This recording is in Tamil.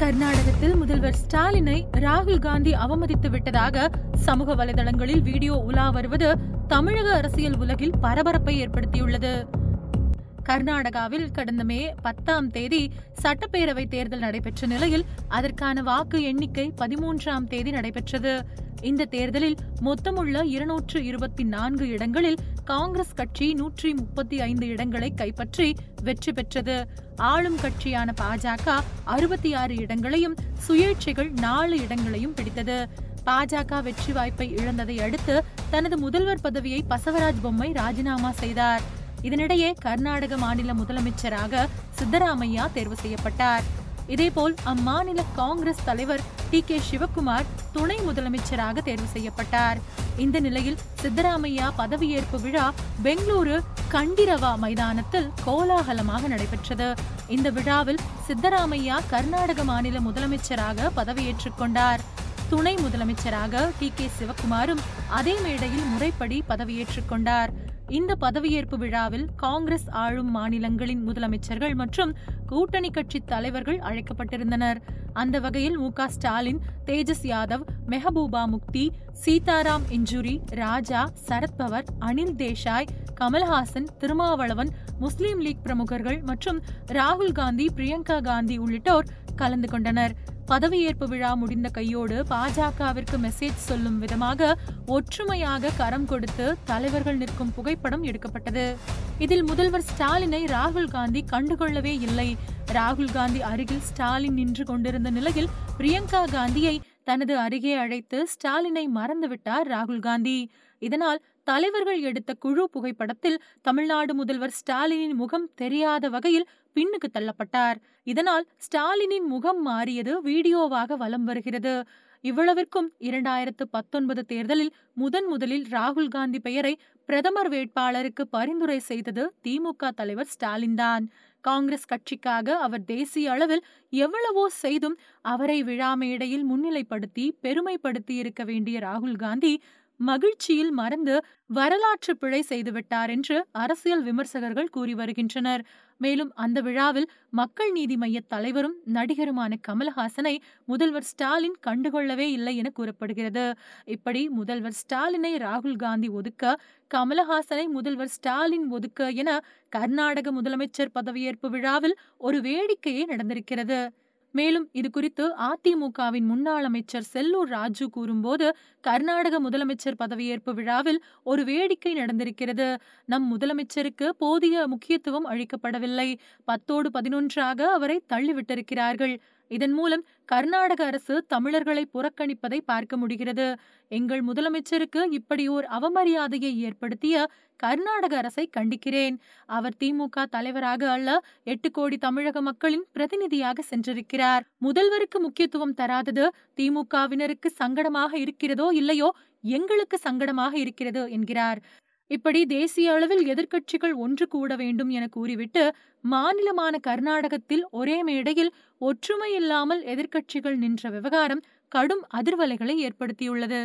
கர்நாடகத்தில் முதல்வர் ஸ்டாலினை ராகுல் காந்தி அவமதித்து விட்டதாக சமூக வலைதளங்களில் வீடியோ உலா வருவது தமிழக அரசியல் உலகில் பரபரப்பை ஏற்படுத்தியுள்ளது. கர்நாடகாவில் கடந்த மே பத்தாம் தேதி சட்டப்பேரவை தேர்தல் நடைபெற்ற நிலையில் அதற்கான வாக்கு எண்ணிக்கை பதிமூன்றாம் தேதி நடைபெற்றது. இந்த தேர்தலில் மொத்தமுள்ள இருநூற்று இருபத்தி நான்கு இடங்களில் காங்கிரஸ் கட்சி நூற்றி முப்பத்தி ஐந்து இடங்களை கைப்பற்றி வெற்றி பெற்றது. ஆளும் கட்சியான பாஜக அறுபத்தி ஆறு இடங்களையும் சுயேட்சைகள் நாலு இடங்களையும் பிடித்தது. பாஜக வெற்றி வாய்ப்பை இழந்ததை அடுத்து தனது முதல்வர் பதவியை பசவராஜ் பொம்மை ராஜினாமா செய்தார். இதனிடையே கர்நாடக மாநில முதலமைச்சராக சித்தராமையா தேர்வு செய்யப்பட்டார். இதேபோல் அம்மாநில காங்கிரஸ் தலைவர் டி கே சிவக்குமார் துணை முதலமைச்சராக தேர்வு செய்யப்பட்டார். இந்த நிலையில் சித்தராமையா பதவியேற்பு விழா பெங்களூரு கண்டிரவா மைதானத்தில் கோலாகலமாக நடைபெற்றது. இந்த விழாவில் சித்தராமையா கர்நாடக மாநில முதலமைச்சராக பதவியேற்றுக் கொண்டார். துணை முதலமைச்சராக டி கே சிவக்குமாரும் அதே மேடையில் முறைப்படி பதவியேற்றுக் கொண்டார். இந்த பதவியேற்பு விழாவில் காங்கிரஸ் ஆளும் மாநிலங்களின் முதலமைச்சர்கள் மற்றும் கூட்டணி கட்சி தலைவர்கள் அழைக்கப்பட்டிருந்தனர். அந்த வகையில் மு ஸ்டாலின் தேஜஸ் யாதவ் மெஹபூபா முக்தி சீதாராம் இன்ஜுரி ராஜா சரத்பவர் அனில் தேசாய் கமல்ஹாசன் திருமாவளவன் முஸ்லீம் லீக் பிரமுகர்கள் மற்றும் ராகுல் காந்தி பிரியங்கா காந்தி உள்ளிட்டோர் கலந்து கொண்டனர். பதவியேற்பு விழா முடிந்த கையோடு பாஜகவிற்கு மெசேஜ் சொல்லும் விதமாக ஒற்றுமையாக கரம் கொடுத்து தலைவர்கள் நிற்கும் புகைப்படம் எடுக்கப்பட்டது. இதில் முதல்வர் ஸ்டாலினை ராகுல் காந்தி கண்டுகொள்ளவே இல்லை. ராகுல் காந்தி அருகில் ஸ்டாலின் நின்று கொண்டிருந்த நிலையில் பிரியங்கா காந்தியை தனது அருகே அழைத்து ஸ்டாலினை மறந்துவிட்டார் ராகுல் காந்தி. இதனால் தலைவர்கள் எடுத்த குழு புகைப்படத்தில் தமிழ்நாடு முதல்வர் ஸ்டாலினின் முகம் தெரியாத வகையில் பின்னுக்கு தள்ளப்பட்டார். இதனால் ஸ்டாலினின் முகம் மாறியது வீடியோவாக வலம் வருகிறது. இவ்வளவிற்கும் இரண்டாயிரத்து பத்தொன்பது தேர்தலில் முதன் முதலில் ராகுல் காந்தி பெயரை பிரதமர் வேட்பாளருக்கு பரிந்துரை செய்தது திமுக தலைவர் ஸ்டாலின் தான். காங்கிரஸ் கட்சிக்காக அவர் தேசிய அளவில் எவ்வளவோ செய்தும் அவரை விழா மேடையில் முன்னிலைப்படுத்தி பெருமைப்படுத்தி இருக்க வேண்டிய ராகுல் காந்தி மகிழ்ச்சியில் மறந்து வரலாற்று பிழை செய்துவிட்டார் என்று அரசியல் விமர்சகர்கள் கூறி வருகின்றனர். மேலும் அந்த விழாவில் மக்கள் நீதி மைய தலைவரும் நடிகருமான கமல்ஹாசனை முதல்வர் ஸ்டாலின் கண்டுகொள்ளவே இல்லை என கூறப்படுகிறது. இப்படி முதல்வர் ஸ்டாலினை ராகுல் காந்தி ஒதுக்க கமலஹாசனை முதல்வர் ஸ்டாலின் ஒதுக்க என கர்நாடக முதலமைச்சர் பதவியேற்பு விழாவில் ஒரு வேடிக்கையே நடந்திருக்கிறது. மேலும் இது குறித்து அதிமுகவின் முன்னாள் அமைச்சர் செல்லூர் ராஜு கூறும்போது கர்நாடக முதலமைச்சர் பதவியேற்பு விழாவில் ஒரு வேடிக்கை நடந்திருக்கிறது. நம் முதலமைச்சருக்கு போதிய முக்கியத்துவம் அளிக்கப்படவில்லை. பத்தோடு பதினொன்றாக அவரை தள்ளிவிட்டிருக்கிறார்கள். இதன் மூலம் கர்நாடக அரசு தமிழர்களை புறக்கணிப்பதை பார்க்க முடிகிறது. எங்கள் முதலமைச்சருக்கு இப்படி ஓர் அவமரியாதையை ஏற்படுத்திய கர்நாடக அரசை கண்டிக்கிறேன். அவர் திமுக தலைவராக அல்ல எட்டு கோடி தமிழக மக்களின் பிரதிநிதியாக சென்றிருக்கிறார். முதல்வருக்கு முக்கியத்துவம் தராதது திமுகவினருக்கு சங்கடமாக இருக்கிறதோ இல்லையோ எங்களுக்கு சங்கடமாக இருக்கிறது என்கிறார். இப்படி தேசிய அளவில் எதிர்க்கட்சிகள் ஒன்று கூட வேண்டும் என கூறிவிட்டு மாநிலமான கர்நாடகத்தில் ஒரே மேடையில் ஒற்றுமை இல்லாமல் எதிர்க்கட்சிகள் நின்ற விவகாரம் கடும் அதிர்வலைகளை ஏற்படுத்தியுள்ளது.